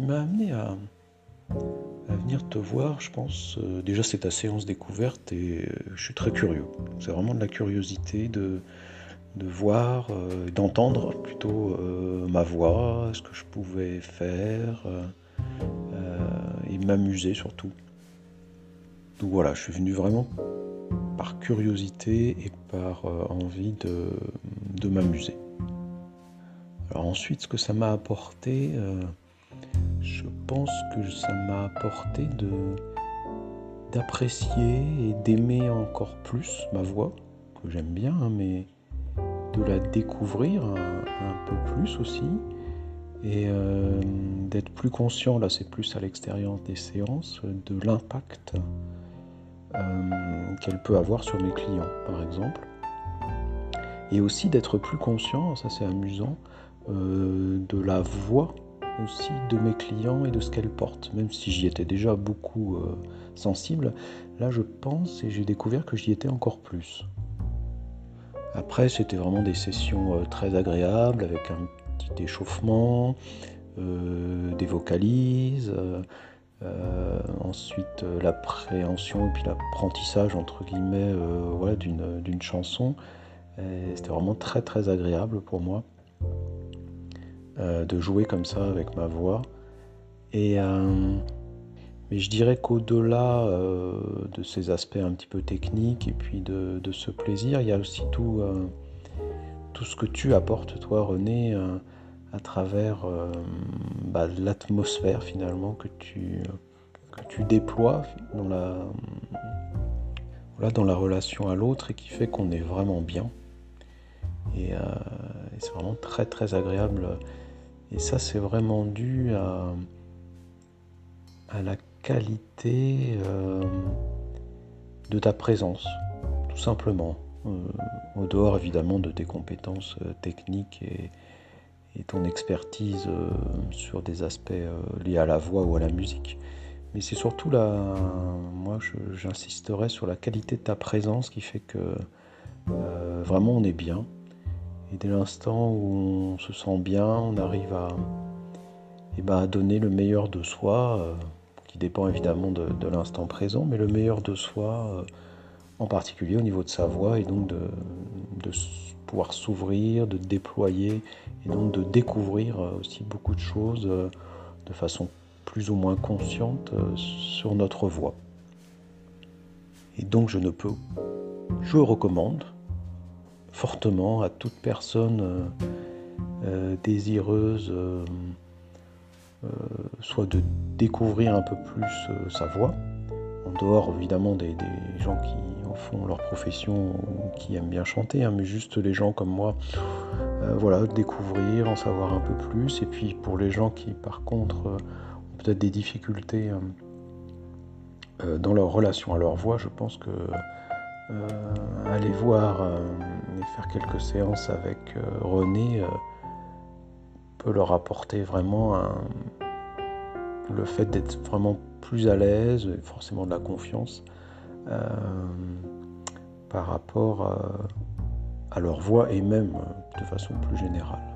qui m'a amené à, venir te voir, je pense, euh, déjà c'est ta séance découverte et euh, je suis très curieux. C'est vraiment de la curiosité de, de voir, d'entendre plutôt ma voix, ce que je pouvais faire et m'amuser surtout. Donc voilà, je suis venu vraiment par curiosité et par envie de m'amuser. Alors ensuite, ce que ça m'a apporté, euh, je pense que ça m'a apporté de d'apprécier et d'aimer encore plus ma voix, que j'aime bien, hein, mais de la découvrir un, peu plus aussi, et euh, d'être plus conscient, là c'est plus à l'extérieur des séances, de l'impact euh, qu'elle peut avoir sur mes clients, par exemple. Et aussi d'être plus conscient, ça c'est amusant, euh, de la voix aussi de mes clients et de ce qu'elles portent. Même si j'y étais déjà beaucoup euh, sensible, là je pense et j'ai découvert que j'y étais encore plus. Après, c'était vraiment des sessions euh, très agréables avec un petit échauffement, des vocalises, ensuite l'appréhension et puis l'apprentissage entre guillemets voilà, d'une chanson. C'était vraiment très très agréable pour moi. Euh, de jouer comme ça avec ma voix. Et, euh, mais je dirais qu'au-delà euh, de ces aspects un petit peu techniques et puis de, ce plaisir, il y a aussi tout, tout ce que tu apportes, toi, René, à travers bah, l'atmosphère finalement que tu, que tu déploies dans la, dans la relation à l'autre et qui fait qu'on est vraiment bien. C'est vraiment très très agréable et ça, c'est vraiment dû à, la qualité euh, de ta présence, tout simplement. Euh, au dehors, évidemment, de tes compétences euh, techniques et, ton expertise sur des aspects liés à la voix ou à la musique. Mais c'est surtout là, moi, j'insisterai sur la qualité de ta présence qui fait que vraiment on est bien et dès l'instant où on se sent bien, on arrive à, eh ben, donner le meilleur de soi, euh, qui dépend évidemment de, l'instant présent, mais le meilleur de soi, euh, en particulier au niveau de sa voix, et donc de, pouvoir s'ouvrir, de déployer, et donc de découvrir euh, aussi beaucoup de choses de façon plus ou moins consciente sur notre voix. Et donc je ne peux, je recommande fortement à toute personne euh, euh, désireuse euh, soit de découvrir un peu plus sa voix, en dehors évidemment des, gens qui font leur profession ou qui aiment bien chanter, hein, mais juste les gens comme moi, voilà, découvrir, en savoir un peu plus, et puis pour les gens qui par contre ont peut-être des difficultés dans leur relation à leur voix, je pense que euh, aller voir faire quelques séances avec euh, René peut leur apporter vraiment le fait d'être vraiment plus à l'aise, forcément de la confiance par rapport à leur voix et même de façon plus générale.